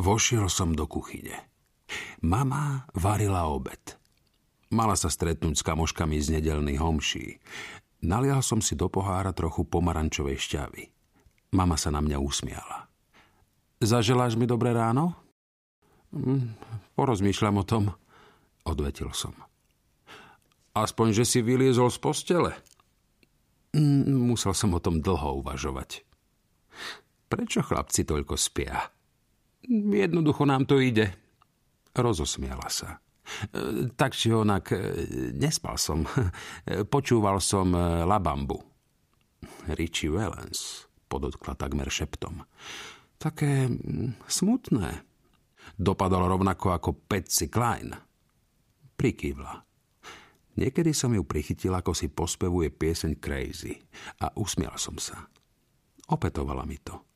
Vošiel som do kuchyne. Mama varila obed. Mala sa stretnúť s kamoškami z nedelných homší. Nalial som si do pohára trochu pomarančovej šťavy. Mama sa na mňa usmiala. Zaželáš mi dobré ráno? Hm, porozmýšľam o tom, odvetil som. Aspoň, že si vyliezol z postele. Hm, musel som o tom dlho uvažovať. Prečo chlapci toľko spia? Jednoducho nám to ide. Rozosmiala sa. E, tak či onak, e, nespal som. Počúval som e, Labambu. Richie Valens, podotkla takmer šeptom. Také smutné. Dopadalo rovnako ako Patsy Klein. Prikývla. Niekedy som ju prichytil, ako si pospevuje pieseň Crazy a usmial som sa. Opetovala mi to.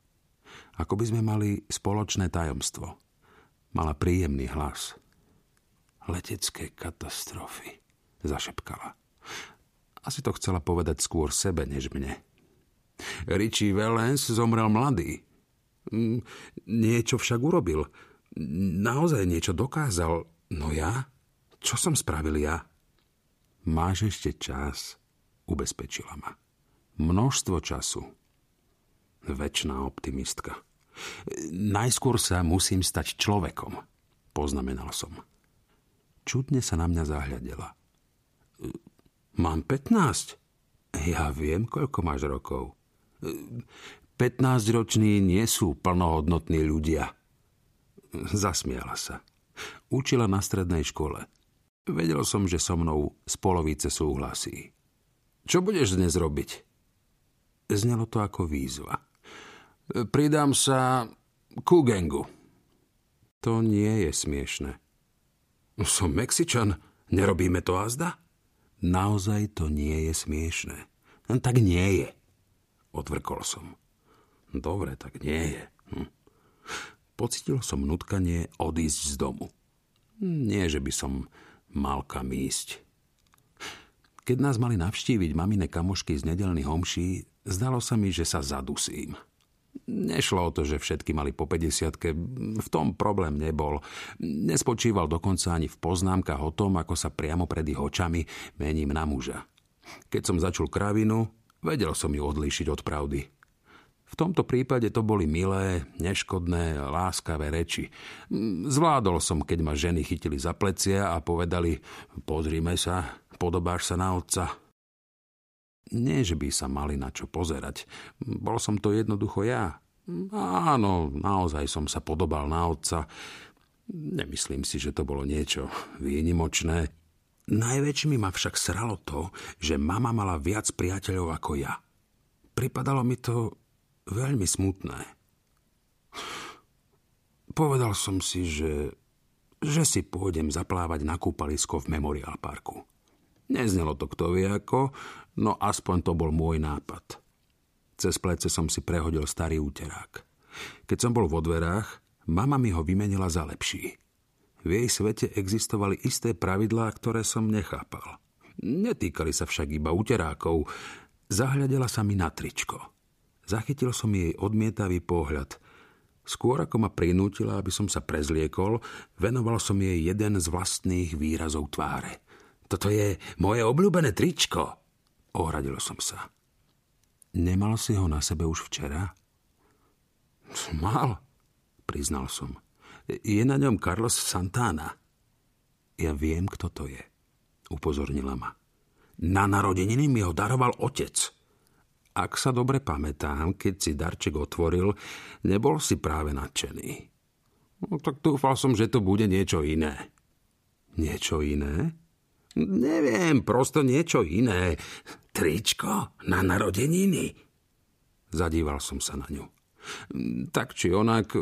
Ako by sme mali spoločné tajomstvo. Mala príjemný hlas letecké katastrofy, zašepkala. Asi to chcela povedať skôr sebe, než mne. Richie Valens zomrel mladý. Mm, niečo však urobil. Naozaj niečo dokázal. No ja? Čo som spravil ja? Máš ešte čas, ubezpečila ma. Množstvo času. Večná optimistka. Najskôr sa musím stať človekom, poznamenal som. Čudne sa na mňa zahľadela. Mám 15. Ja viem, koľko máš rokov. 15-roční nie sú plnohodnotní ľudia. Zasmiala sa. Učila na strednej škole. Vedel som, že so mnou z polovice súhlasí. Čo budeš dnes robiť? Znelo to ako výzva. Pridám sa ku gengu. To nie je smiešne. Som Mexičan, nerobíme to azda? Naozaj to nie je smiešné. Tak nie je. Odvrkol som. Dobre, tak nie je. Hm. Pocitil som nutkanie odísť z domu. Nie, že by som mal kam ísť. Keď nás mali navštíviť mamine kamošky z nedelných homší, zdalo sa mi, že sa zadusím. Nešlo o to, že všetky mali po 50 v tom problém nebol. Nespočíval dokonca ani v poznámkach o tom, ako sa priamo pred ich očami mením na muža. Keď som začul kravinu, vedel som ju odlíšiť od pravdy. V tomto prípade to boli milé, neškodné, láskavé reči. Zvládol som, keď ma ženy chytili za plecia a povedali pozrime sa, podobáš sa na otca. Nie, že by sa mali na čo pozerať. Bol som to jednoducho ja. Áno, naozaj som sa podobal na otca. Nemyslím si, že to bolo niečo výnimočné. Najväčšmi ma však sralo to, že mama mala viac priateľov ako ja. Pripadalo mi to veľmi smutné. Povedal som si, že, že si pôjdem zaplávať na kúpalisko v Memorial Parku. Neznelo to kto vie ako, no aspoň to bol môj nápad. Cez plece som si prehodil starý úterák. Keď som bol vo dverách, mama mi ho vymenila za lepší. V jej svete existovali isté pravidlá, ktoré som nechápal. Netýkali sa však iba uterákov. Zahľadela sa mi na tričko. Zachytil som jej odmietavý pohľad. Skôr ako ma prinútila, aby som sa prezliekol, venoval som jej jeden z vlastných výrazov tváre. Toto je moje obľúbené tričko. Ohradil som sa. Nemal si ho na sebe už včera? Mal, priznal som. Je na ňom Carlos Santana. Ja viem, kto to je, upozornila ma. Na narodeniny mi ho daroval otec. Ak sa dobre pamätám, keď si darček otvoril, nebol si práve nadšený. No, tak dúfal som, že to bude niečo iné. Niečo iné? Neviem, prosto niečo iné. Tričko na narodeniny. Zadíval som sa na ňu. Tak či onak,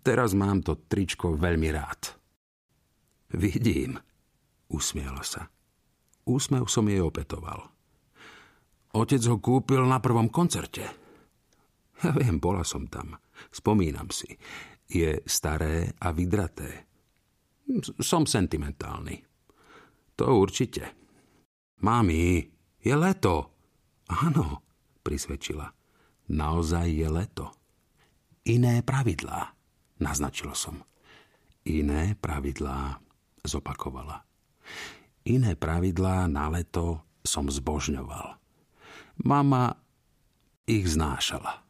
teraz mám to tričko veľmi rád. Vidím, usmiala sa. Úsmev som jej opetoval. Otec ho kúpil na prvom koncerte. Ja viem, bola som tam. Spomínam si. Je staré a vydraté. Som sentimentálny. To určite. Mami, je leto. Áno, prisvedčila. Naozaj je leto. Iné pravidlá. naznačil som. Iné pravidlá, zopakovala. Iné pravidlá na leto som zbožňoval. Mama ich znášala.